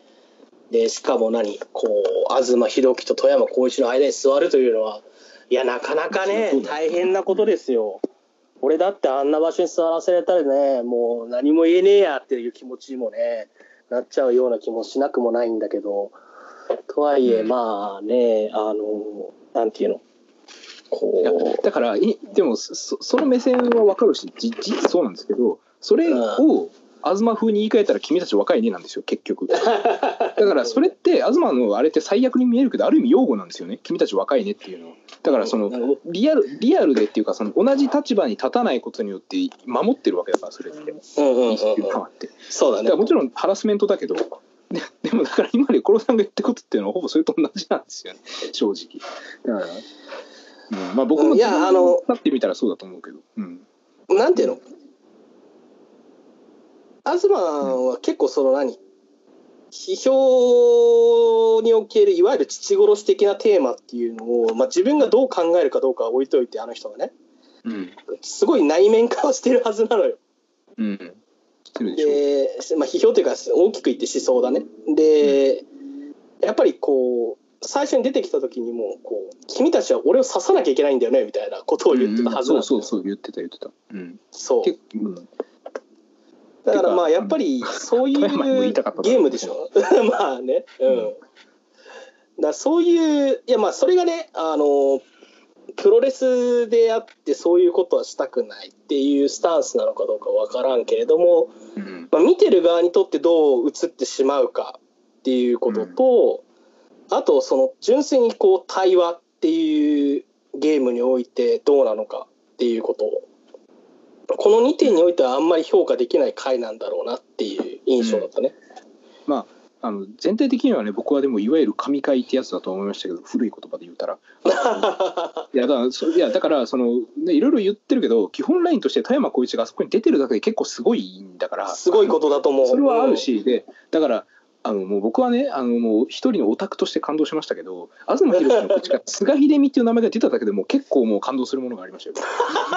でしかも何こう東博樹と富山光一の間に座るというのはいやなかなかね大変なことですよ。俺だってあんな場所に座らせれたらねもう何も言えねえやっていう気持ちにもねなっちゃうような気もしなくもないんだけど。とはいえうん。まあねあのなんていうのこう。だからいでもそその目線は分かるし実そうなんですけどそれを東風に言い換えたら君たち若いねなんですよ結局。だからそれって東のあれって最悪に見えるけどある意味擁護なんですよね。君たち若いねっていうのは。だからそのリアルリアルでっていうかその同じ立場に立たないことによって守ってるわけだからそれって。うんうんうって。そうだね。もちろんハラスメントだけどででもだから今までコロさんが言ってることっていうのはほぼそれと同じなんですよね。正直。だから、うん、まあ僕もいやあの立ってみたらそうだと思うけど、うん、なんていうの？東は結構その何批評におけるいわゆる父殺し的なテーマっていうのを、まあ、自分がどう考えるかどうかは置いといてあの人がね。うん。すごい内面化をしてるはずなのよ。うん。でまあ、批評というか大きく言って思想だね。で、やっぱりこう最初に出てきた時にもこう君たちは俺を刺さなきゃいけないんだよねみたいなことを言ってたはずなんだよ。そうそうそう言ってた言ってた、うん、そう。うんだからまあやっぱりそういうゲームでしょ。まあね。うん、だそういういやまあそれがねあのプロレスであってそういうことはしたくないっていうスタンスなのかどうかわからんけれども、うん。まあ、見てる側にとってどう映ってしまうかっていうことと、あとその純粋にこう対話っていうゲームにおいてどうなのかっていうことこの2点においてはあんまり評価できない回なんだろうなっていう印象だったね。まああの全体的にはね僕はでもいわゆる神回ってやつだと思いましたけど古い言葉で言うたら。いやだからそいやだからその、ね、いろいろ言ってるけど基本ラインとして富山光一があそこに出てるだけで結構すごいんだから。すごいことだと思う。それはあるし、でだからあのもう僕はねあのもう一人のオタクとして感動しましたけど東博樹の口から菅秀美っていう名前が出ただけでもう結構もう感動するものがありましたよ。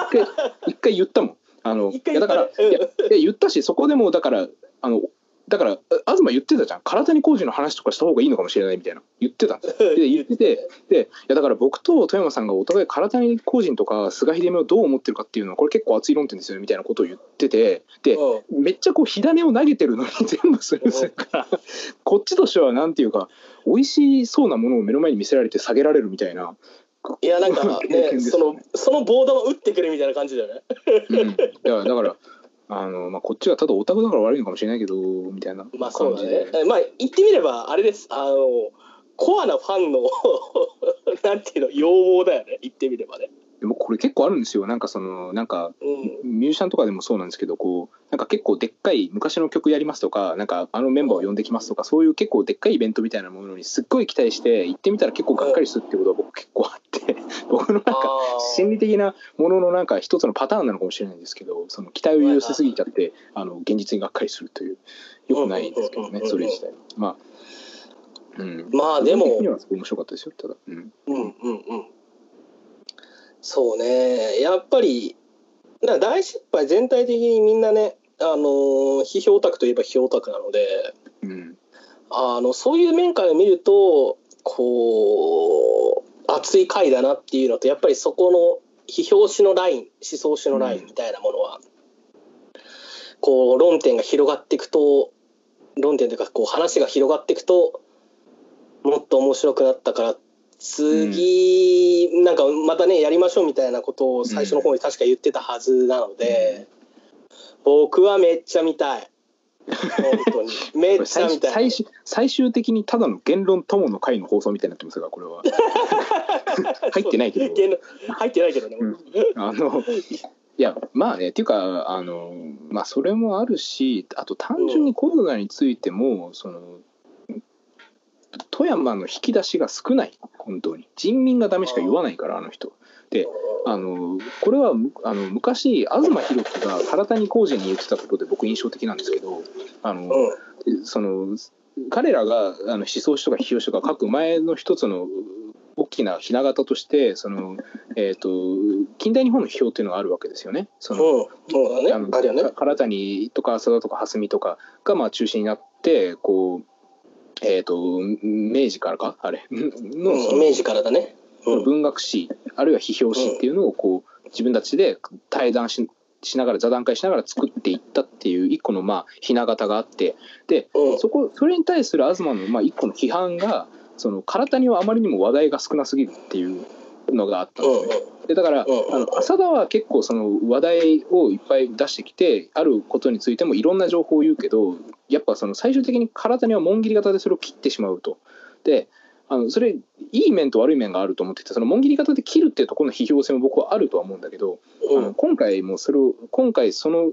一回一回言ったもんあのだから言ったねいや言ったしそこでもうだからあのだからあ東言ってたじゃん。体に工事の話とかした方がいいのかもしれないみたいな。言ってた。ん。で言っててでいやだから僕と富山さんがお互い体に工人とか菅秀美をどう思ってるかっていうのはこれ結構熱い論点ですよねみたいなことを言っててでうん。めっちゃこう火種を投げてるのに 全部するからこっちとしてはなんていうか美味しそうなものを目の前に見せられて下げられるみたいな、いやなんかね そのそのボードを打ってくれみたいな感じだよね。うん、いやだからあの、まあ、こっちはただオタクだから悪いのかもしれないけどみたいなまあそうだね。えまあ言ってみればあれです。あのコアなファンの なんていうの要望だよね。言ってみればね。でもこれ結構あるんですよ。なんかそのなんかうん。ミュージシャンとかでもそうなんですけどこうなんか結構でっかい昔の曲やりますとかなんかあのメンバーを呼んできますとかそういう結構でっかいイベントみたいなものにすっごい期待して行ってみたら結構がっかりするってことは僕結構あって 僕のなんか心理的なもののなんか一つのパターンなのかもしれないんですけどその期待を寄せすぎちゃってあの現実にがっかりするというよくないですけどねそれ自体は。まあうん。まあでも面白かったですよただ。うん。うんうんうん。そうね。やっぱり大失敗全体的にみんなね、あのー批評オタクといえば批評オタクなのでうんあのそういう面から見るとこう熱い回だなっていうのとやっぱりそこの批評史のライン思想史のラインみたいなものは、こう論点が広がっていくと論点というかこう話が広がっていくともっと面白くなったから次、なんかまたねやりましょうみたいなことを最初の方に確か言ってたはずなので、僕はめっちゃ見たい。本当に。めっちゃ最見たい。最終最終的にただの言論友の会の放送みたいになってますがこれは。入ってないけど。言論入ってないけどね、うん。あのいやまあねっていうかあのまあそれもあるしあと単純にコロナについても、その富山の引き出しが少ない。本当に。人民がダメしか言わないからあの人。であのこれはむあの昔東博樹が唐谷浩二に言ってたことで僕印象的なんですけどあの、うん。その彼らがあの思想史とか批評史とか書く前の一つの大きなひな形としてその、えー、と近代日本の批評っていうのがあるわけですよね。そのうん、そうだね。あのあ谷とか浅田とか蓮見とかがまあ中心になってこう、えー、と明治からか？あれ。の明治からだね、うん。文学史あるいは批評史っていうのをこう自分たちで対談ししながら座談会しながら作っていったっていう一個のまあひな形があって。でうん。そこそれに対する東のまあ一個の批判がその唐谷はあまりにも話題が少なすぎるっていうのがあったんですね。でだから、うんあの浅田は結構その話題をいっぱい出してきてあることについてもいろんな情報を言うけどやっぱその最終的に唐谷は紋切り型でそれを切ってしまうと。であのそれいい面と悪い面があると思っててその紋切り型で切るっていうところの批評性も僕はあるとは思うんだけど、うんあの今回もそれを今回その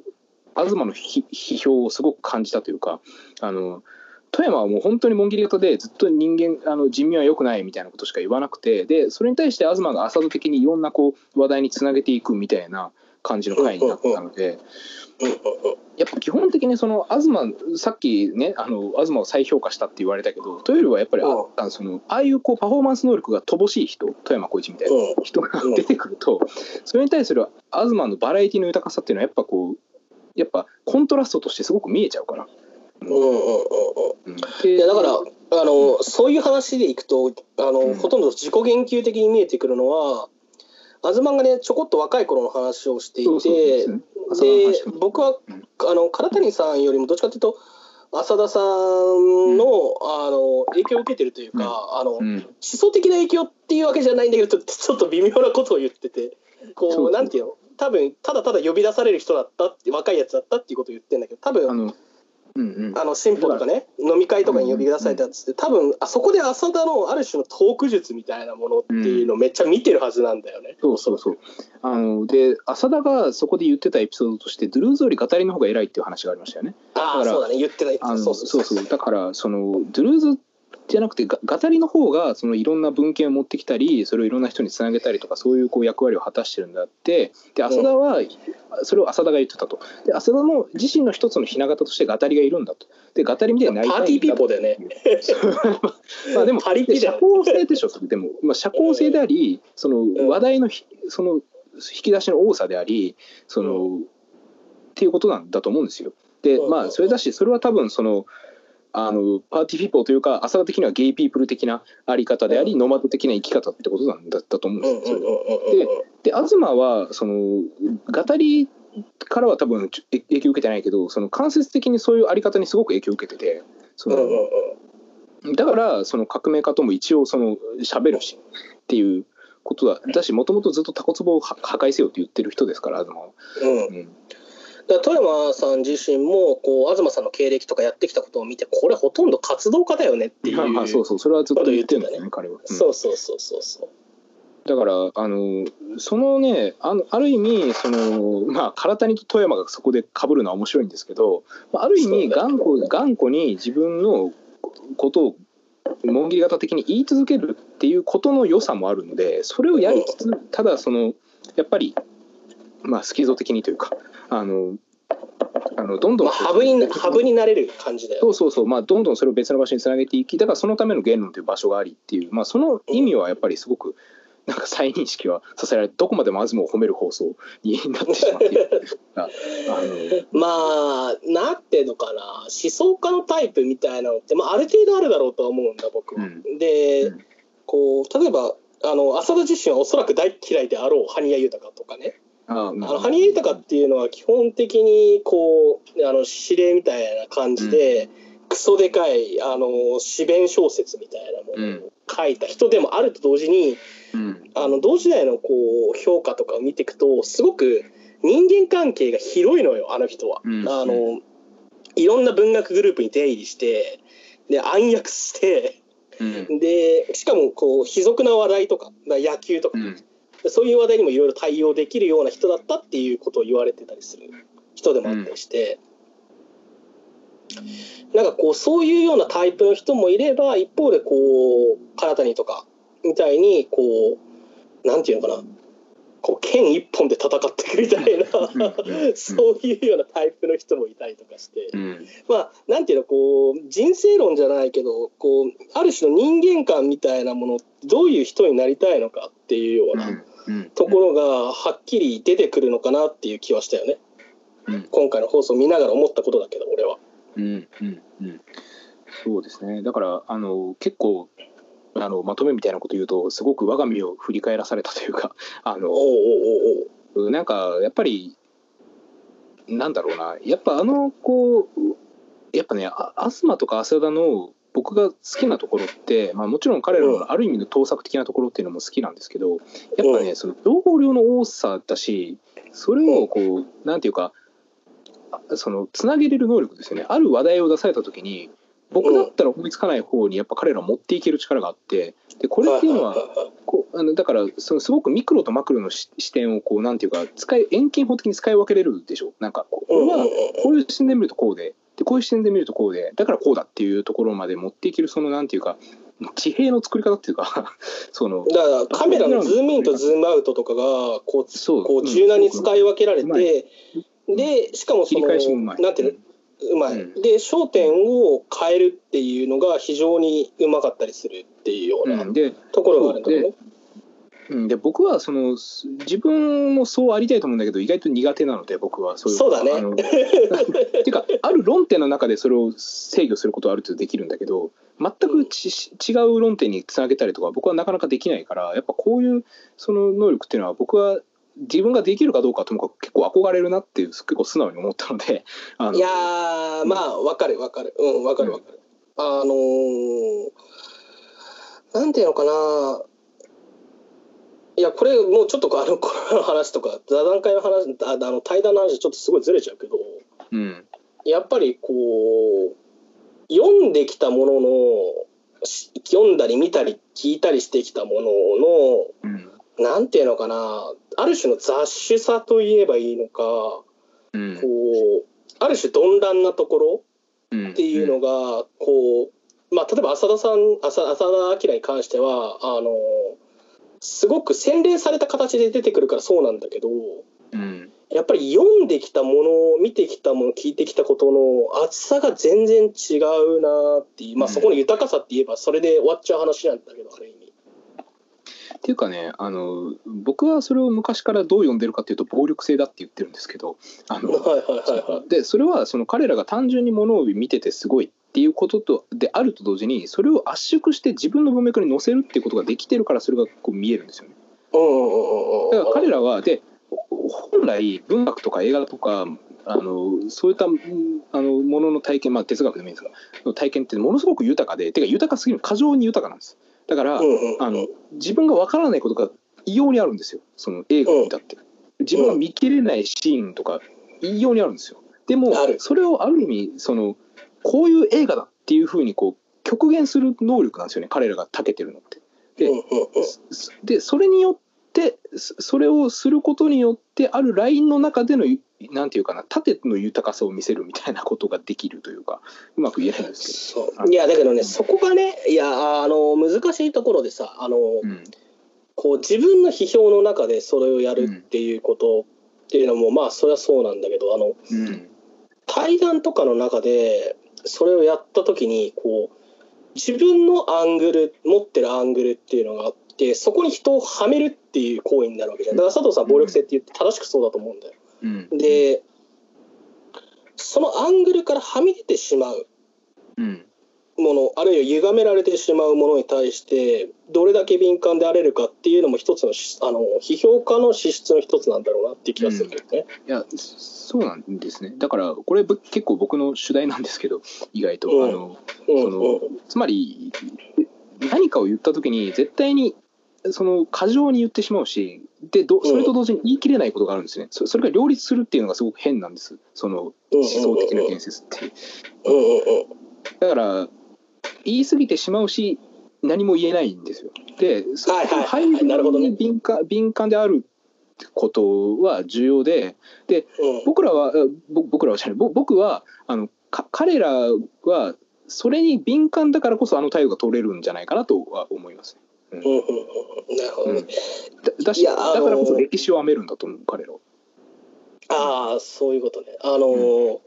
東の批批評をすごく感じたというかあの富山はもう本当に紋切り型でずっと人間あの人民は良くないみたいなことしか言わなくてでそれに対して東が浅田的にいろんなこう話題につなげていくみたいな感じの回になったので。やっぱ基本的にその東さっきねあの東を再評価したって言われたけどというよりはやっぱりあそのああいうこうパフォーマンス能力が乏しい人富山浩一みたいなうん人が出てくるとそれに対する東のバラエティの豊かさっていうのはやっぱこうやっぱコントラストとしてすごく見えちゃうから。うんうんうんうん。うん。いやだからあのそういう話でいくとあの、うん。ほとんど自己言及的に見えてくるのは東がねちょこっと若い頃の話をしていてですね僕はうん。あの唐谷さんよりもどっちかというと浅田さんの,、あの影響を受けてるというか、あのうん。思想的な影響っていうわけじゃないんだけどちょちょっと微妙なことを言っててこうそうなんていうの？多分ただただ呼び出される人だったって若いやつだったっていうことを言ってるんだけど多分あのうんうん。あの進歩とかね飲み会とかに呼び出されたやつって多分あそこで浅田のある種のトーク術みたいなものっていうのをめっちゃ見てるはずなんだよね。そうそうそう。あので浅田がそこで言ってたエピソードとしてドゥルーズより語りの方が偉いっていう話がありましたよね。ああそうだね。言ってたそうそうそう。だからそのドゥルーズじゃなくてが語りの方がそのいろんな文献を持ってきたりそれをいろんな人につなげたりとかそういうこう役割を果たしてるんだって。で浅田は、それを浅田が言ってたと。で浅田の自身の一つの雛形としてガタリがいるんだと。でガタリみたいになりたいんだパーティーピーポーだよね。まあでもパリピ社交性でしょ。でも、まあ、社交性でありそのん。話題のひその引き出しの多さでありその、っていうことなんだと思うんですよ。でうん。まあそれだしそれは多分そのあのパーティーピーポーというか浅田的にはゲイピープル的なあり方であり、うノマド的な生き方ってことなんだったと思うんですよ。うんうんうんそれうんうん。で東はそのガタリからは多分影響を受けてないけどその間接的にそういうあり方にすごく影響を受けててその、だからその革命家とも一応その喋るしっていうことだ。だしもともとずっとタコツボを破破壊せよって言ってる人ですから東は。うん。うんだ富山さん自身もこう東さんの経歴とかやってきたことを見てこれほとんど活動家だよねっていう。まあまあそうそう。それはずっと言ってるんですよね彼は。うん。そうそうそうそうそう。だからあのそのねあのある意味そのまあ唐谷と富山がそこで被るのは面白いんですけどまあある意味頑固頑固に自分のことを紋切り型的に言い続けるっていうことの良さもあるのでそれをやりつつただそのやっぱりまあスキゾ的にというかあのあのどんどんまあハブにハブになれる感じだよそうそうそう、まあ、どんどんそれを別の場所につなげていきだからそのための言論という場所がありっていう、まあ、その意味はやっぱりすごくなんか再認識はさせられてどこまでも東を褒める放送になってしまっているあの まあなんていうのかな。思想家のタイプみたいなのって、まあ、ある程度あるだろうとは思うんだ僕は。うん。で、うん。こう例えばあの浅田自身はおそらく大嫌いであろう羽生豊とかねああの羽生豊っていうのは基本的にこうあの指令みたいな感じで、クソでかいあの詩弁小説みたいなものを書いた人でもあると同時にうん。あの同時代のこう評価とかを見ていくとすごく人間関係が広いのよあの人は。うん。あのいろんな文学グループに出入りしてで暗躍してうん。でしかもこう卑俗な話題とかまあ野球とか、うんそういう話題にもいろいろ対応できるような人だったっていうことを言われてたりする。人でもあったりして、なんかこうそういうようなタイプの人もいれば一方でこう唐谷とかみたいにこうなんていうのかな。こう剣一本で戦っていくみたいな。うん。そういうようなタイプの人もいたりとかして。うん。まあなんていうのこう人生論じゃないけどこうある種の人間観みたいなものどういう人になりたいのかっていうようなうんところがはっきり出てくるのかなっていう気はしたよね。うん。今回の放送見ながら思ったことだけど俺は。うんうんうん。そうですね。だからあの結構あのまとめみたいなこと言うとすごく我が身を振り返らされたというか あのおなんかやっぱりなんだろうな。やっぱあのこうやっぱねあ東とか浅田の僕が好きなところって、まあ、もちろん彼らのある意味の盗作的なところっていうのも好きなんですけどやっぱね、うんその情報量の多さだしそれをこうなんていうかあそのつなげれる能力ですよね。ある話題を出された時に僕だったら思いつかない方にやっぱ彼ら持っていける力があってでこれっていうのはこうあのだからそのすごくミクロとマクロのし視点をこうなんていうか使い遠近法的に使い分けれるでしょ。なんかここれはこういう視点で見るとこうででこういう視点で見るとこうでだからこうだっていうところまで持っていけるそのなんていうか地平の作り方っていうか そのだからカメラのズームインとズームアウトとかがこうそうこう柔軟に使い分けられうまい。てでしかもそのなんていうのうまい、うん。で焦点を変えるっていうのが非常にうまかったりするっていうようなところがあるんだよね。うんで僕はそのす自分もそうありたいと思うんだけど意外と苦手なので僕はそういうそうだね。っ ていうかある論点の中でそれを制御することはある程度できるんだけど全くち、違う論点につなげたりとか僕はなかなかできないからやっぱこういうその能力っていうのは僕は自分ができるかどうかはともかく結構憧れるなっていう結構素直に思ったのでいやーまあわかるわかる。うんわかるわかる。あのーなんていうのかないやこれもうちょっとあのコロナの話とか座談会の話ああの対談の話ちょっとすごいずれちゃうけどうん。やっぱりこう読んできたもののし読んだり見たり聞いたりしてきたもののうん。なんていうのかなある種の雑種さと言えばいいのかうん。こうある種鈍乱なところうん。っていうのがこう、まあ、例えば浅田さん浅浅田明に関してはあのすごく洗練された形で出てくるからそうなんだけどうんやっぱり読んできたもの見てきたもの聞いてきたことの厚さが全然違うなっていう、まあ、うんそこの豊かさって言えばそれで終わっちゃう話なんだけどある意味。っていうかねあの僕はそれを昔からどう読んでるかっていうと暴力性だって言ってるんですけどあのはいはいはいはい。でそれはその彼らが単純にものを見ててすごいっていうこととであると同時にそれを圧縮して自分の文脈に載せるっていうことができてるからそれがこう見えるんですよね。だから彼らはで本来文学とか映画とかあのそういったうんあのものの体験まあ哲学でもいいんですがの体験ってものすごく豊かでてか豊かすぎる過剰に豊かなんです。だから、あの自分がわからないことが異様にあるんですよ。その映画を見たって、自分が見切れないシーンとか異様にあるんですよ。でもそれをある意味そのこういう映画だっていうふうにこう極限する能力なんですよね彼らが長けてるのって。でうんうんうん。そでそれによってそそれをすることによってあるラインの中でのなんていうかな縦の豊かさを見せるみたいなことができるというかうまく言えないんですそう。いやだけどねそこがねいやあの難しいところでさあの、けど、うん。こう自分の批評の中でそれをやるっていうことっていうのも、まあそれはそうなんだけどあのうん。対談とかの中でそれをやった時にこう自分のアングル持ってるアングルっていうのがあってそこに人をはめるっていう行為になるわけじゃん。だから佐藤さん暴力性って言って正しくそうだと思うんだよ。うん。でそのアングルからはみ出てしまう。うんものあるいは歪められてしまうものに対してどれだけ敏感であれるかっていうのも一つのしあの批評家の資質の一つなんだろうなっていう気がするけどね。いやそうなんですね。だからこれぶ結構僕の主題なんですけど意外と、うん。あのうんそのつまり何かを言った時に絶対にその過剰に言ってしまうしでどそれと同時に言い切れないことがあるんですね、そそれが両立するっていうのがすごく変なんです。その思想的な建設って。うんうんうん。だから言い過ぎてしまうし何も言えないんですよ。で、そはいはいはい配分なるほどねに敏感敏感であることは重要で、でうん僕らは僕らはじゃないぼ僕はあのか彼らはそれに敏感だからこそあの態度が取れるんじゃないかなとは思います。うんうんうんなるほどね。だだしだからこそ歴史を編めるんだと思う彼らは。ああそういうことね。あのー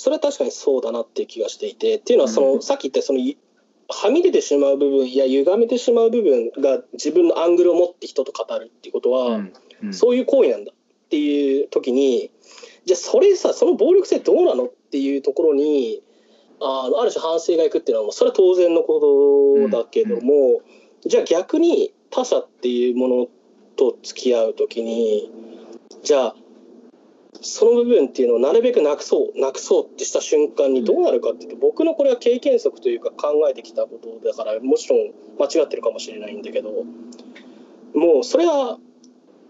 それは確かにそうだなっていう気がしていてっていうのはその、うん。さっき言ったそのいはみ出てしまう部分や歪めてしまう部分が自分のアングルを持って人と語るっていうことは、そういう行為なんだっていう時にじゃあそれさその暴力性どうなのっていうところにあある種反省がいくっていうのはもうそれは当然のことだけども、じゃあ逆に他者っていうものと付き合う時にじゃあその部分っていうのをなるべくなくそうなくそうってした瞬間にどうなるかっていうと僕のこれは経験則というか考えてきたことだからもちろん間違ってるかもしれないんだけどもうそれは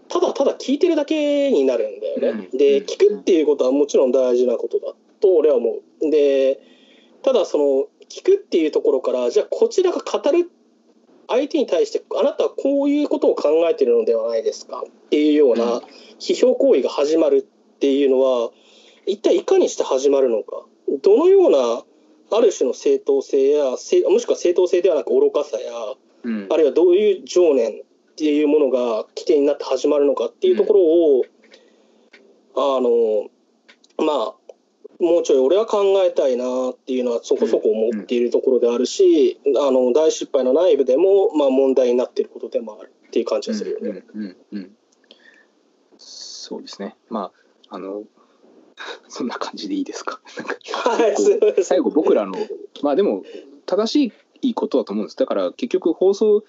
ただただ聞いてるだけになるんだよね。うんで聞くっていうことはもちろん大事なことだと俺は思う。でただその聞くっていうところからじゃあこちらが語る相手に対してあなたはこういうことを考えているのではないですかっていうよううんな批評行為が始まるっていうのは一体いかにして始まるのかどのようなある種の正当性やせもしくは正当性ではなく愚かさやうんあるいはどういう情念っていうものが起点になって始まるのかっていうところを、あのまあもうちょい俺は考えたいなっていうのはそこそこ思っているところであるし、あの大失敗の内部でも、まあ、問題になっていることでもあるっていう感じがするよね。うんうんうんそうですね。まああの そんな感じでいいですか？最後僕らのまあでも正しいことだと思うんです。だから結局放送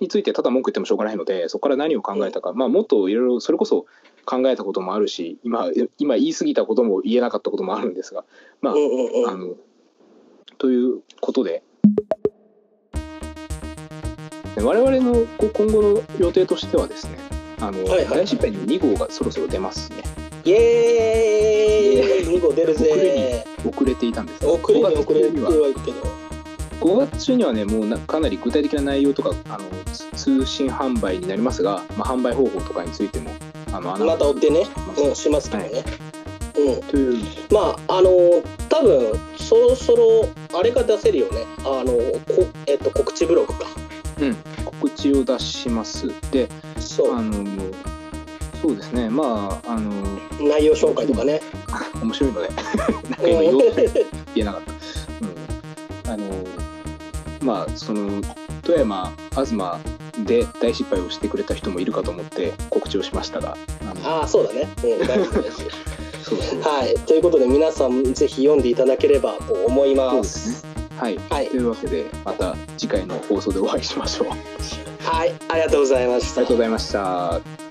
についてただ文句言ってもしょうがないのでそこから何を考えたか、まあもっといろいろそれこそ考えたこともあるし今今言い過ぎたことも言えなかったこともあるんですが。まああのということで。我々の今後の予定としてはですねあの、はいはい大失敗に2号がそろそろ出ますねイエーイ。2号出るぜ。遅れていたんです。が遅れに5遅れては。はいるけど5月中にはねもうなかなり具体的な内容とかあのつ通信販売になりますが、まあ、販売方法とかについてもあのまた追ってね。します。うん、しますけどね、うん。という。まああの多分そろそろあれが出せるよね。あのこ、えっと、告知ブログか。うん、告知を出します。でそう。あのそうですね。まああの内容紹介とかね。面白いのでなん言おうとして言えなかった、うん、あのまあその富山東で大失敗をしてくれた人もいるかと思って告知をしましたが。あのああそうだね、うん、大事大事そうそうはい。ということで皆さんぜひ読んでいただければと思いまですすね。はい。はい。というわけでまた次回の放送でお会いしましょう。ありはい。ありがとうございました。がとうございました